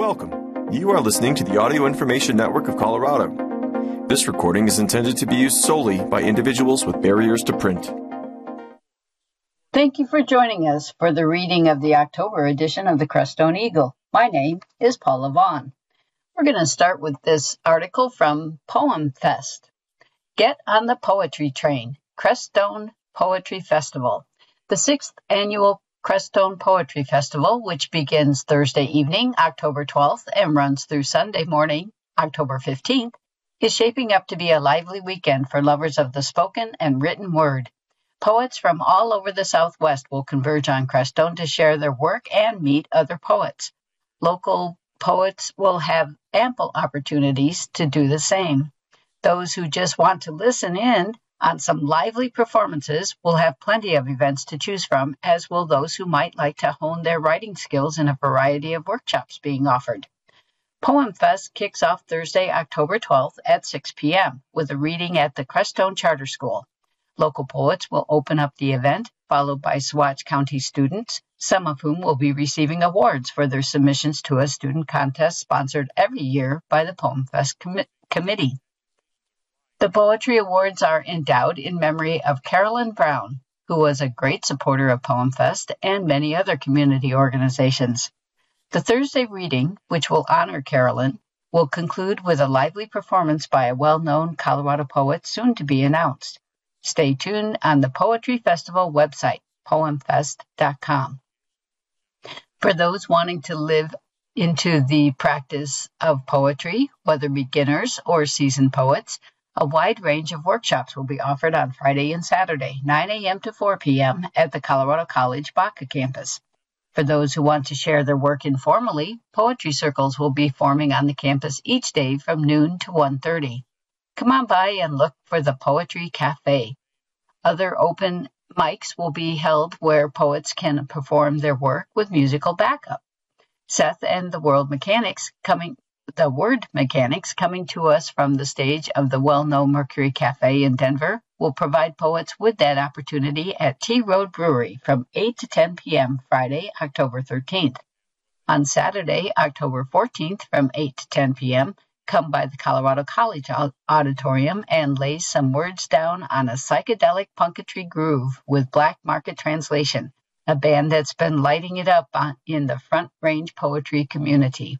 Welcome. You are listening to the Audio Information Network of Colorado. This recording is intended to be used solely by individuals with barriers to print. Thank you for joining us for the reading of the October edition of the Crestone Eagle. My name is Paula Vaughn. We're going to start with this article from Poem Fest. Get on the Poetry Train, Crestone Poetry Festival. The sixth annual Crestone Poetry Festival, which begins Thursday evening, October 12th, and runs through Sunday morning, October 15th, is shaping up to be a lively weekend for lovers of the spoken and written word. Poets from all over the Southwest will converge on Crestone to share their work and meet other poets. Local poets will have ample opportunities to do the same. Those who just want to listen in on some lively performances, we'll have plenty of events to choose from, as will those who might like to hone their writing skills in a variety of workshops being offered. Poem Fest kicks off Thursday, October 12th at 6 p.m. with a reading at the Crestone Charter School. Local poets will open up the event, followed by Saguache County students, some of whom will be receiving awards for their submissions to a student contest sponsored every year by the Poem Fest com- Committee. The Poetry Awards are endowed in memory of Carolyn Brown, who was a great supporter of PoemFest and many other community organizations. The Thursday reading, which will honor Carolyn, will conclude with a lively performance by a well known Colorado poet soon to be announced. Stay tuned on the Poetry Festival website, poemfest.com. For those wanting to live into the practice of poetry, whether beginners or seasoned poets, a wide range of workshops will be offered on Friday and Saturday, 9 a.m. to 4 p.m. at the Colorado College Baca campus. For those who want to share their work informally, poetry circles will be forming on the campus each day from noon to 1:30. Come on by and look for the Poetry Cafe. Other open mics will be held where poets can perform their work with musical backup. Seth and the World Mechanics coming the word mechanics coming to us from the stage of the well-known Mercury Cafe in Denver will provide poets with that opportunity at Tea Road Brewery from 8 to 10 p.m. Friday, October 13th. On Saturday, October 14th from 8 to 10 p.m., come by the Colorado College Auditorium and lay some words down on a psychedelic punketry groove with Black Market Translation, a band that's been lighting it up in the Front Range poetry community.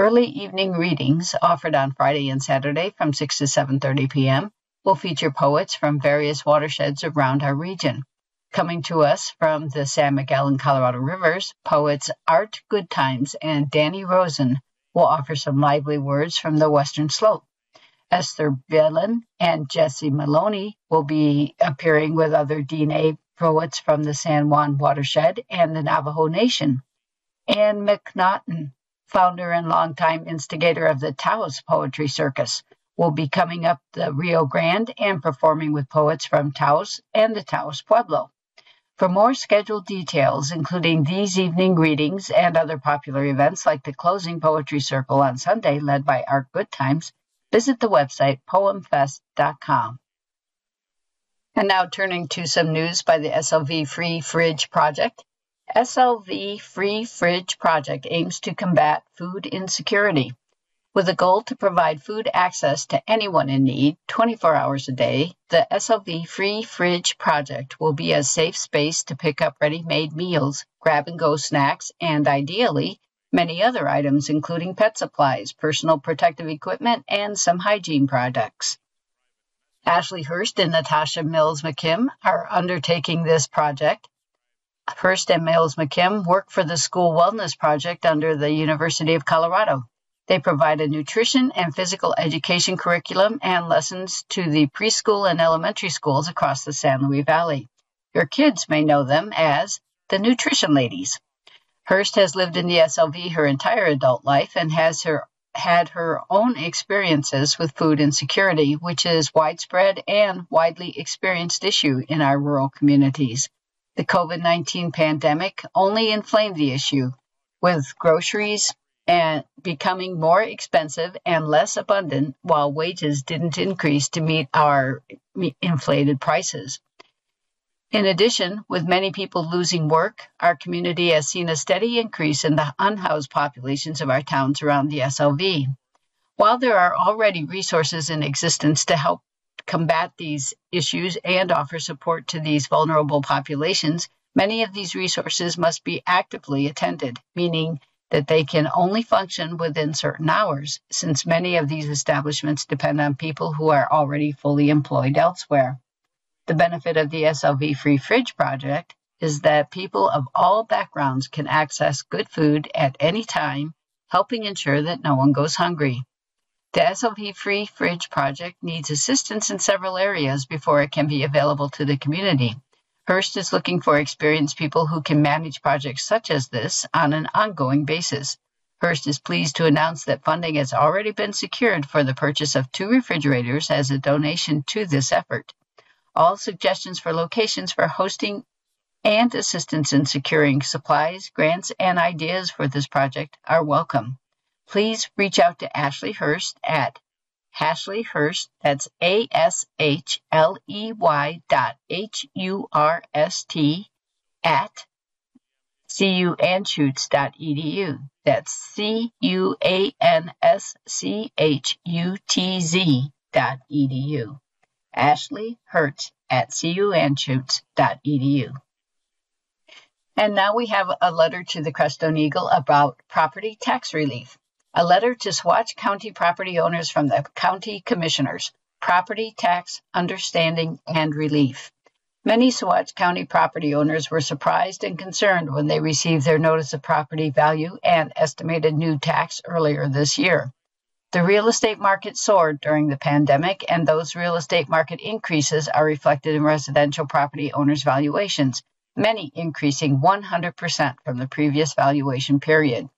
Early evening readings offered on Friday and Saturday from 6 to 7:30 p.m. will feature poets from various watersheds around our region. Coming to us from the San Miguel and Colorado rivers, poets Art Goodtimes and Danny Rosen will offer some lively words from the western slope. Esther Belin and Jesse Maloney will be appearing with other Diné poets from the San Juan watershed and the Navajo Nation. Anne MacNaughton founder and longtime instigator of the Taos Poetry Circus, will be coming up the Rio Grande and performing with poets from Taos and the Taos Pueblo. For more scheduled details, including these evening readings and other popular events like the Closing Poetry Circle on Sunday, led by Art Goodtimes, visit the website poemfest.com. And now turning to some news by the SLV Free Fridge Project. SLV Free Fridge project aims to combat food insecurity with a goal to provide food access to anyone in need 24 hours a day. The SLV Free Fridge project will be a safe space to pick up ready-made meals, grab and go snacks, and ideally, many other items including pet supplies, personal protective equipment, and some hygiene products. Ashley Hurst and Natasha Mills McKim are undertaking this project Hurst and Mills McKim work for the School Wellness Project under the University of Colorado. They provide a nutrition and physical education curriculum and lessons to the preschool and elementary schools across the San Luis Valley. Your kids may know them as the Nutrition Ladies. Hurst has lived in the SLV her entire adult life and has her had her own experiences with food insecurity, which is widespread and widely experienced issue in our rural communities. The COVID 19 pandemic only inflamed the issue, with groceries and becoming more expensive and less abundant while wages didn't increase to meet our inflated prices. In addition, with many people losing work, our community has seen a steady increase in the unhoused populations of our towns around the SLV. While there are already resources in existence to help combat these issues and offer support to these vulnerable populations, many of these resources must be actively attended, meaning that they can only function within certain hours, since many of these establishments depend on people who are already fully employed elsewhere. The benefit of the SLV Free Fridge project is that people of all backgrounds can access good food at any time, helping ensure that no one goes hungry. The SLV Free Fridge project needs assistance in several areas before it can be available to the community. Hurst is looking for experienced people who can manage projects such as this on an ongoing basis. Hurst is pleased to announce that funding has already been secured for the purchase of two refrigerators as a donation to this effort. All suggestions for locations for hosting and assistance in securing supplies, grants, and ideas for this project are welcome. Please reach out to Ashley Hurst at Ashley Hurst, that's A S H L E Y dot H U R S T at cuanschutz.edu. That's C U A N S C H U T Z dot edu. Ashley Hurst at cuanschutz.edu. And now we have a letter to the Crestone Eagle about property tax relief. A letter to Saguache County property owners from the county commissioners, property tax understanding and relief. Many Saguache County property owners were surprised and concerned when they received their notice of property value and estimated new tax earlier this year. The real estate market soared during the pandemic, and those real estate market increases are reflected in residential property owners' valuations, many increasing 100% from the previous valuation period.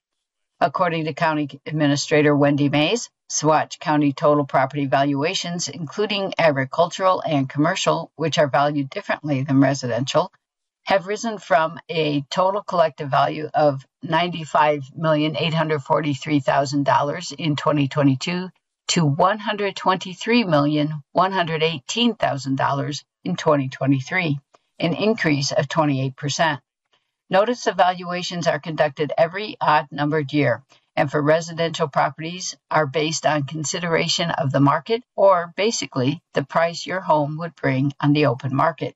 According to County Administrator Wendy Mays, Saguache County total property valuations, including agricultural and commercial, which are valued differently than residential, have risen from a total collective value of $95,843,000 in 2022 to $123,118,000 in 2023, an increase of 28%. Notice evaluations are conducted every odd numbered year, and for residential properties are based on consideration of the market or basically the price your home would bring on the open market.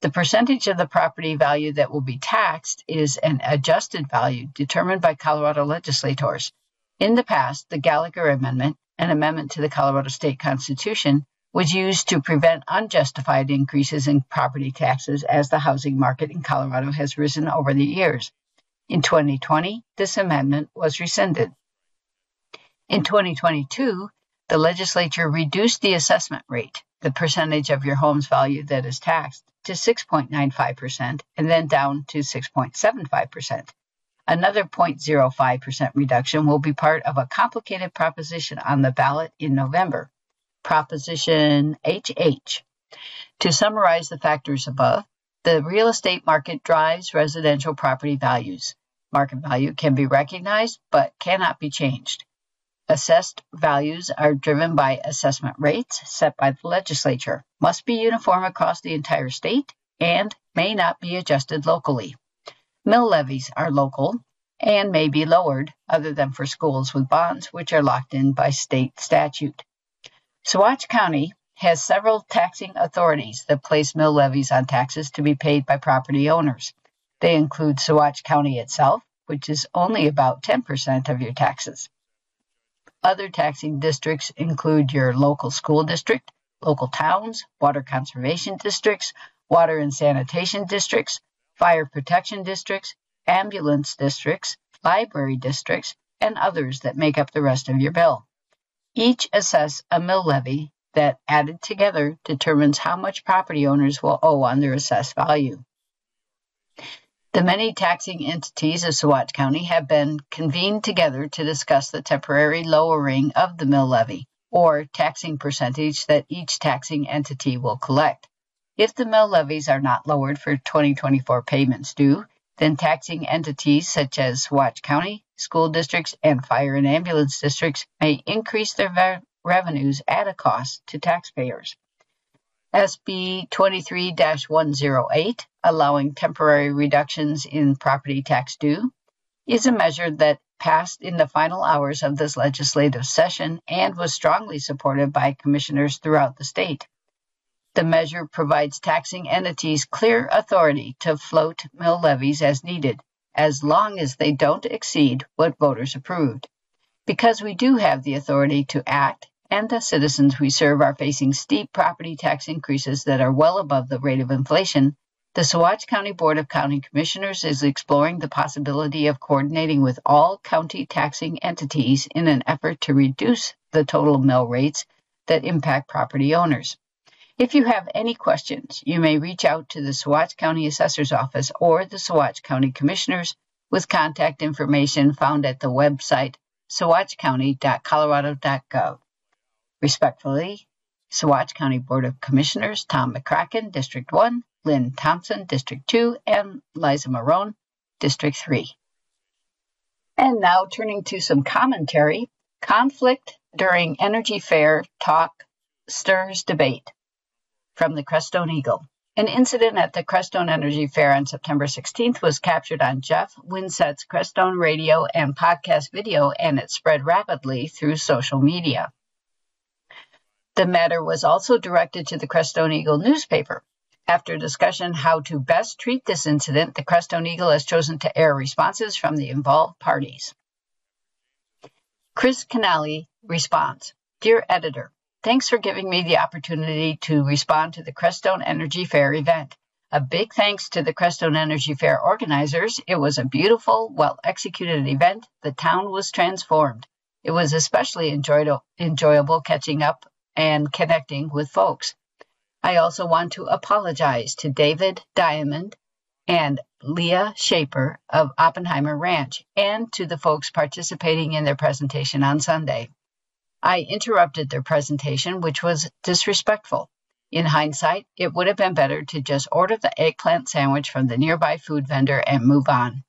The percentage of the property value that will be taxed is an adjusted value determined by Colorado legislators. In the past, the Gallagher Amendment, an amendment to the Colorado State Constitution, was used to prevent unjustified increases in property taxes as the housing market in Colorado has risen over the years. In 2020, this amendment was rescinded. In 2022, the legislature reduced the assessment rate, the percentage of your home's value that is taxed, to 6.95% and then down to 6.75%. Another 0.05% reduction will be part of a complicated proposition on the ballot in November. Proposition HH. To summarize the factors above, the real estate market drives residential property values. Market value can be recognized but cannot be changed. Assessed values are driven by assessment rates set by the legislature, must be uniform across the entire state, and may not be adjusted locally. Mill levies are local and may be lowered, other than for schools with bonds, which are locked in by state statute. Saguache County has several taxing authorities that place mill levies on taxes to be paid by property owners. They include Saguache County itself, which is only about 10% of your taxes. Other taxing districts include your local school district, local towns, water conservation districts, water and sanitation districts, fire protection districts, ambulance districts, library districts, and others that make up the rest of your bill. Each assess a mill levy that added together determines how much property owners will owe on their assessed value. The many taxing entities of Saguache County have been convened together to discuss the temporary lowering of the mill levy, or taxing percentage that each taxing entity will collect. If the mill levies are not lowered for 2024 payments due, then taxing entities such as Saguache County, school districts, and fire and ambulance districts may increase their revenues at a cost to taxpayers. SB 23 108, allowing temporary reductions in property tax due, is a measure that passed in the final hours of this legislative session and was strongly supported by commissioners throughout the state. The measure provides taxing entities clear authority to float mill levies as needed, as long as they don't exceed what voters approved. Because we do have the authority to act and the citizens we serve are facing steep property tax increases that are well above the rate of inflation, the Saguache County Board of County Commissioners is exploring the possibility of coordinating with all county taxing entities in an effort to reduce the total mill rates that impact property owners. If you have any questions, you may reach out to the Saguache County Assessor's Office or the Saguache County Commissioners with contact information found at the website saguachecounty.colorado.gov. Respectfully, Saguache County Board of Commissioners Tom McCracken, District 1, Lynn Thompson, District 2, and Liza Marron, District 3. And now turning to some commentary. Conflict during Energy Fair talk stirs debate from the Crestone Eagle. An incident at the Crestone Energy Fair on September 16th was captured on Jeff Winsett's Crestone radio and podcast video, and it spread rapidly through social media. The matter was also directed to the Crestone Eagle newspaper. After discussion how to best treat this incident, the Crestone Eagle has chosen to air responses from the involved parties. Chris Canaly responds Dear editor, thanks for giving me the opportunity to respond to the Crestone Energy Fair event. A big thanks to the Crestone Energy Fair organizers. It was a beautiful, well executed event. The town was transformed. It was especially enjoyable catching up and connecting with folks. I also want to apologize to David Diamond and Leah Shaper of Oppenheimer Ranch and to the folks participating in their presentation on Sunday. I interrupted their presentation, which was disrespectful. In hindsight, it would have been better to just order the eggplant sandwich from the nearby food vendor and move on.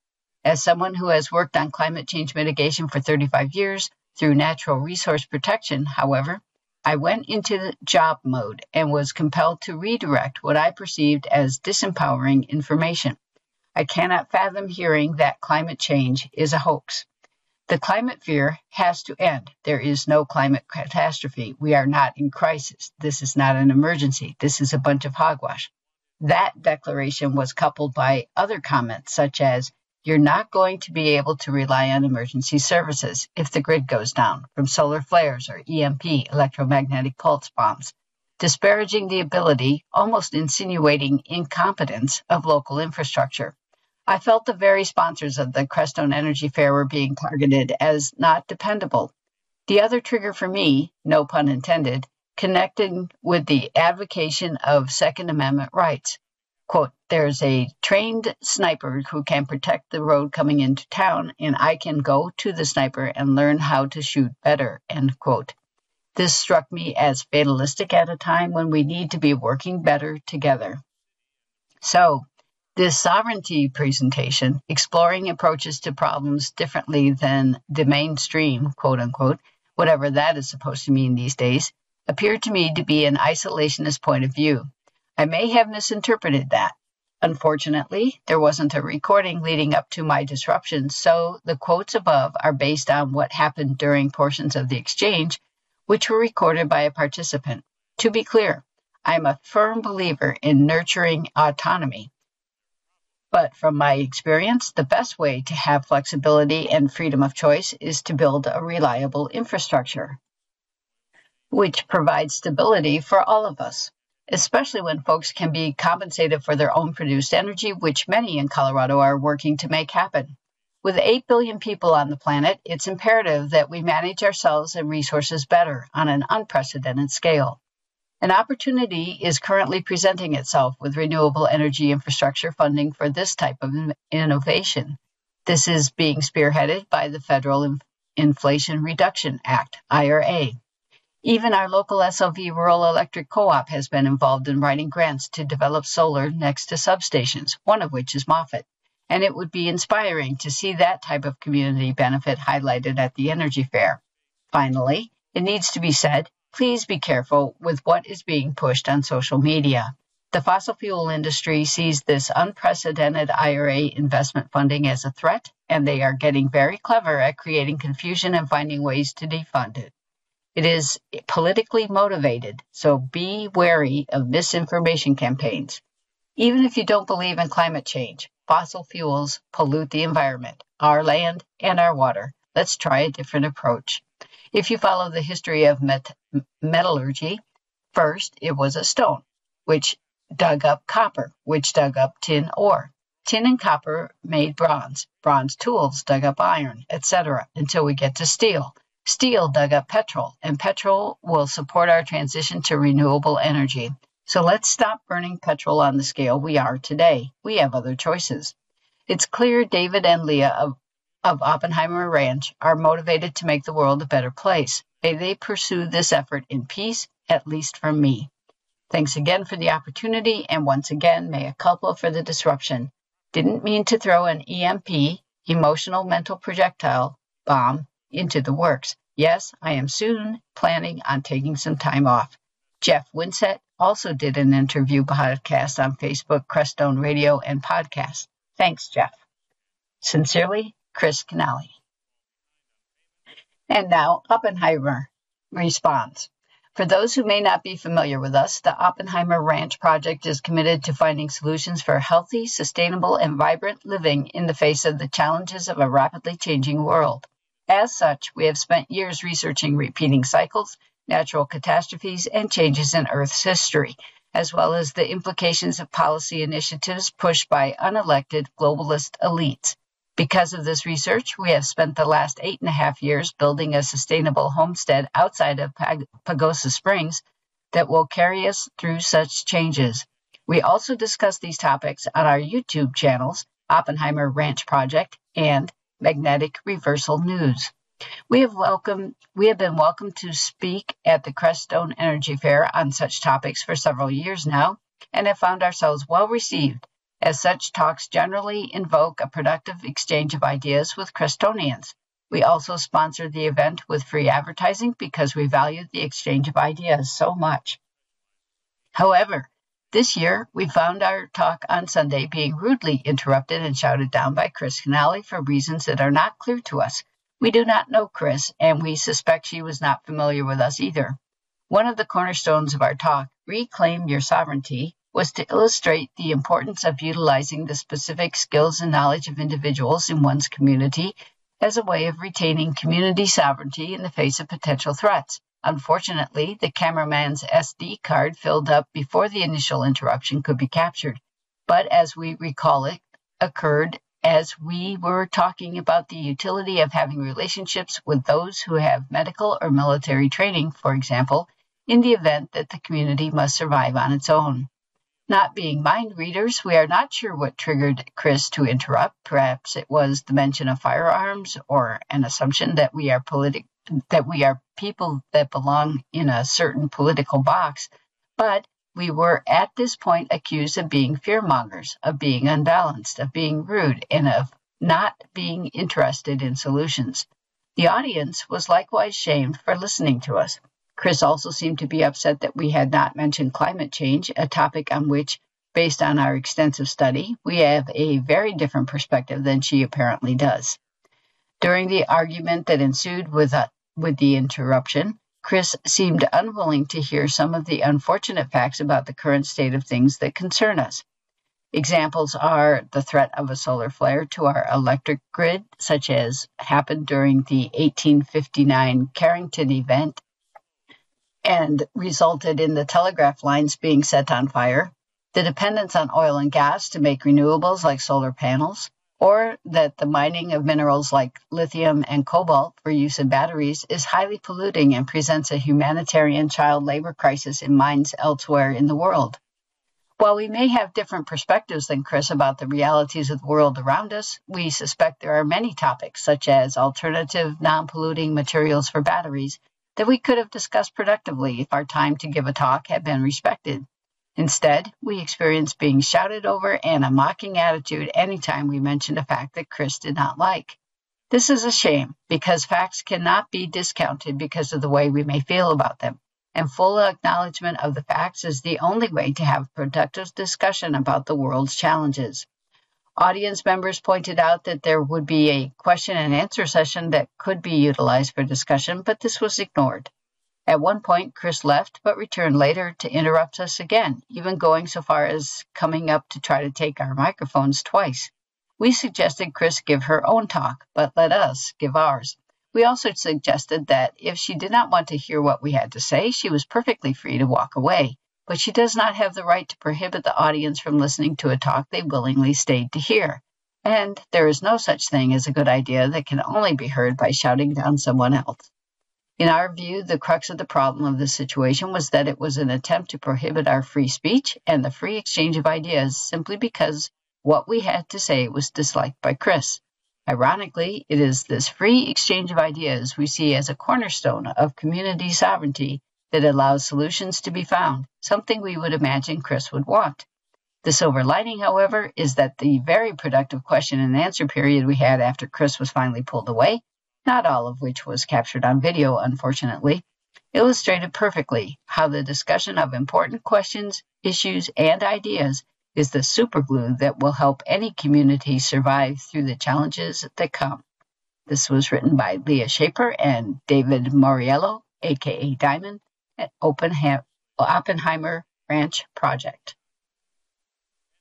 As someone who has worked on climate change mitigation for 35 years through natural resource protection, however, I went into job mode and was compelled to redirect what I perceived as disempowering information. I cannot fathom hearing that climate change is a hoax. The climate fear has to end. There is no climate catastrophe. We are not in crisis. This is not an emergency. This is a bunch of hogwash. That declaration was coupled by other comments such as, you're not going to be able to rely on emergency services if the grid goes down from solar flares or EMP, electromagnetic pulse bombs, disparaging the ability, almost insinuating incompetence of local infrastructure. I felt the very sponsors of the Crestone Energy Fair were being targeted as not dependable. The other trigger for me, no pun intended, connected with the advocation of Second Amendment rights quote, there's a trained sniper who can protect the road coming into town, and I can go to the sniper and learn how to shoot better, end quote. This struck me as fatalistic at a time when we need to be working better together. So, this sovereignty presentation, exploring approaches to problems differently than the mainstream, quote unquote, whatever that is supposed to mean these days, appeared to me to be an isolationist point of view. I may have misinterpreted that. Unfortunately, there wasn't a recording leading up to my disruption, so the quotes above are based on what happened during portions of the exchange, which were recorded by a participant. To be clear, I'm a firm believer in nurturing autonomy. But from my experience, the best way to have flexibility and freedom of choice is to build a reliable infrastructure, which provides stability for all of us especially when folks can be compensated for their own produced energy, which many in Colorado are working to make happen. With 8 billion people on the planet, it's imperative that we manage ourselves and resources better on an unprecedented scale. An opportunity is currently presenting itself with renewable energy infrastructure funding for this type of innovation. This is being spearheaded by the Federal Inflation Reduction Act, IRA, even our local SLV Rural Electric Co-op has been involved in writing grants to develop solar next to substations, one of which is Moffat. And it would be inspiring to see that type of community benefit highlighted at the Energy Fair. Finally, it needs to be said, please be careful with what is being pushed on social media. The fossil fuel industry sees this unprecedented IRA investment funding as a threat, and they are getting very clever at creating confusion and finding ways to defund it. It is politically motivated, so be wary of misinformation campaigns. Even if you don't believe in climate change, fossil fuels pollute the environment, our land, and our water. Let's try a different approach. If you follow the history of met- metallurgy, first it was a stone, which dug up copper, which dug up tin ore. Tin and copper made bronze, bronze tools dug up iron, etc., until we get to steel. Steel dug up petrol, and petrol will support our transition to renewable energy. So let's stop burning petrol on the scale we are today. We have other choices. It's clear David and Leah of, Oppenheimer Ranch are motivated to make the world a better place. May they pursue this effort in peace, at least from me. Thanks again for the opportunity, and once again, may a couple for the disruption. Didn't mean to throw an EMP, emotional mental projectile, bomb into the works. Yes, I am soon planning on taking some time off. Jeff Winsett also did an interview podcast on Facebook, Crestone Radio, and podcast. Thanks, Jeff. Sincerely, Chris Canaly. And now Oppenheimer responds. For those who may not be familiar with us, the Oppenheimer Ranch Project is committed to finding solutions for healthy, sustainable, and vibrant living in the face of the challenges of a rapidly changing world. As such, we have spent years researching repeating cycles, natural catastrophes, and changes in Earth's history, as well as the implications of policy initiatives pushed by unelected globalist elites. Because of this research, we have spent the last eight and a half years building a sustainable homestead outside of Pagosa Springs that will carry us through such changes. We also discuss these topics on our YouTube channels, Oppenheimer Ranch Project and Magnetic Reversal News. We have we have been welcome to speak at the Crestone Energy Fair on such topics for several years now and have found ourselves well received as such, talks generally invoke a productive exchange of ideas with Crestonians. We also sponsor the event with free advertising because we value the exchange of ideas so much. However, this year, we found our talk on Sunday being rudely interrupted and shouted down by Chris Canaly for reasons that are not clear to us. We do not know Chris, and we suspect she was not familiar with us either. One of the cornerstones of our talk, Reclaim Your Sovereignty, was to illustrate the importance of utilizing the specific skills and knowledge of individuals in one's community as a way of retaining community sovereignty in the face of potential threats. Unfortunately, the cameraman's SD card filled up before the initial interruption could be captured. But as we recall it, occurred as we were talking about the utility of having relationships with those who have medical or military training, for example, in the event that the community must survive on its own. Not being mind readers, we are not sure what triggered Chris to interrupt. Perhaps it was the mention of firearms or an assumption that we are politic that we are people that belong in a certain political box. But we were at this point accused of being fearmongers, of being unbalanced, of being rude, and of not being interested in solutions. The audience was likewise shamed for listening to us. Chris also seemed to be upset that we had not mentioned climate change, a topic on which, based on our extensive study, we have a very different perspective than she apparently does. During the argument that ensued with, uh, with the interruption, Chris seemed unwilling to hear some of the unfortunate facts about the current state of things that concern us. Examples are the threat of a solar flare to our electric grid, such as happened during the 1859 Carrington event and resulted in the telegraph lines being set on fire, the dependence on oil and gas to make renewables like solar panels, or that the mining of minerals like lithium and cobalt for use in batteries is highly polluting and presents a humanitarian child labor crisis in mines elsewhere in the world. While we may have different perspectives than Chris about the realities of the world around us, we suspect there are many topics, such as alternative non polluting materials for batteries, that we could have discussed productively if our time to give a talk had been respected. Instead, we experienced being shouted over and a mocking attitude anytime we mentioned a fact that Chris did not like. This is a shame because facts cannot be discounted because of the way we may feel about them. and full acknowledgement of the facts is the only way to have productive discussion about the world's challenges. Audience members pointed out that there would be a question and answer session that could be utilized for discussion, but this was ignored. At one point, Chris left, but returned later to interrupt us again, even going so far as coming up to try to take our microphones twice. We suggested Chris give her own talk, but let us give ours. We also suggested that if she did not want to hear what we had to say, she was perfectly free to walk away but she does not have the right to prohibit the audience from listening to a talk they willingly stayed to hear. And there is no such thing as a good idea that can only be heard by shouting down someone else. In our view, the crux of the problem of this situation was that it was an attempt to prohibit our free speech and the free exchange of ideas simply because what we had to say was disliked by Chris. Ironically, it is this free exchange of ideas we see as a cornerstone of community sovereignty that allows solutions to be found, something we would imagine Chris would want. The silver lining, however, is that the very productive question and answer period we had after Chris was finally pulled away, not all of which was captured on video, unfortunately, illustrated perfectly how the discussion of important questions, issues, and ideas is the superglue that will help any community survive through the challenges that come. This was written by Leah Shaper and David Moriello, aka Diamond, at Oppenheimer Ranch Project.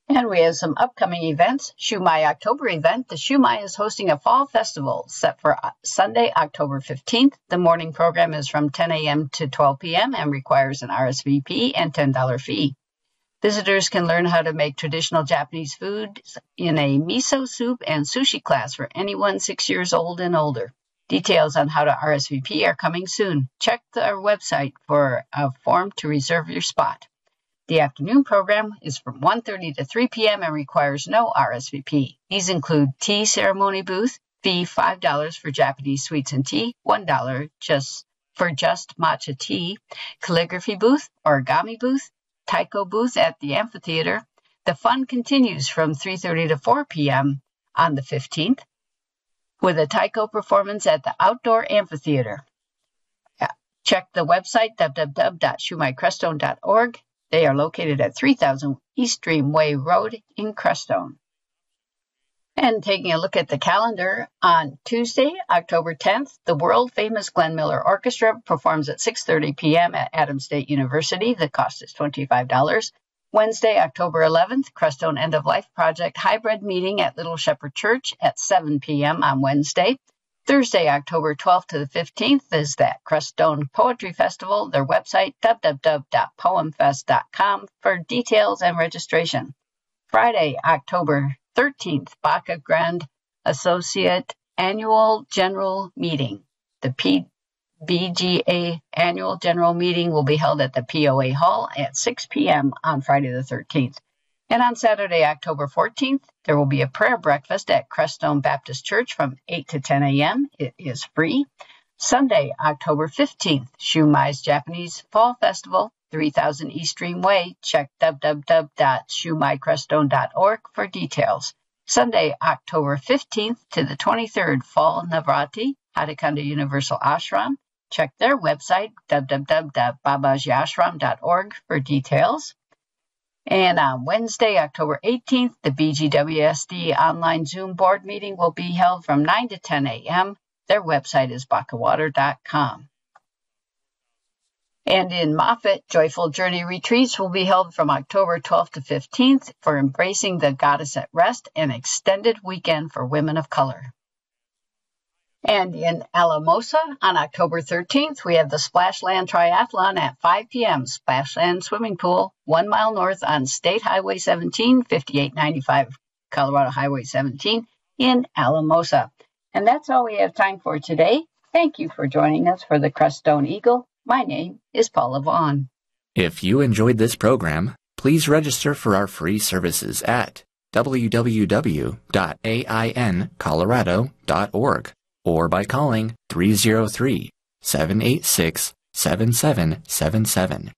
And we have some upcoming events. Shumei October event. The Shumei is hosting a fall festival set for uh, Sunday, October 15th. The morning program is from 10 a.m. to 12 p.m. and requires an RSVP and $10 fee. Visitors can learn how to make traditional Japanese food in a miso soup and sushi class for anyone six years old and older. Details on how to RSVP are coming soon. Check our website for a form to reserve your spot. The afternoon program is from 1.30 to 3 p.m. and requires no RSVP. These include tea ceremony booth, fee $5 for Japanese sweets and tea, $1 just for just matcha tea, calligraphy booth, origami booth, taiko booth at the amphitheater. The fun continues from 3.30 to 4 p.m. on the 15th with a taiko performance at the Outdoor Amphitheater. Uh, check the website www.shumeicrestone.org. They are located at 3000 East Dream Way Road in Crestone. And taking a look at the calendar, on Tuesday, October 10th, the world famous Glenn Miller Orchestra performs at 6:30 p.m. at Adams State University. The cost is $25. Wednesday, October 11th, Crestone End of Life Project hybrid meeting at Little Shepherd Church at 7 p.m. on Wednesday. Thursday, October 12th to the 15th is that Crestone Poetry Festival. Their website, www.poemfest.com for details and registration. Friday, October 13th, Baca Grande Associate Annual General Meeting. The P- BGA annual general meeting will be held at the POA Hall at 6 p.m. on Friday the 13th. And on Saturday, October 14th, there will be a prayer breakfast at Crestone Baptist Church from 8 to 10 a.m. It is free. Sunday, October 15th, Shumei's Japanese Fall Festival, 3000 East Dream Way. Check www.shumeicrestone.org for details. Sunday, October 15th to the 23rd, Fall Navratri, Haidakhandi Universal Ashram. Check their website, www.babajiashram.org, for details. And on Wednesday, October 18th, the BGWSD online Zoom board meeting will be held from 9 to 10 a.m. Their website is bacawater.com. And in Moffat, Joyful Journey retreats will be held from October 12th to 15th for Embracing the Goddess at Rest, an extended weekend for women of color. And in Alamosa on October 13th, we have the Splashland Triathlon at 5 p.m. Splashland Swimming Pool, one mile north on State Highway 17, 5895 Colorado Highway 17 in Alamosa. And that's all we have time for today. Thank you for joining us for the Crestone Eagle. My name is Paula Vaughn. If you enjoyed this program, please register for our free services at www.aincolorado.org or by calling 303 786 7777.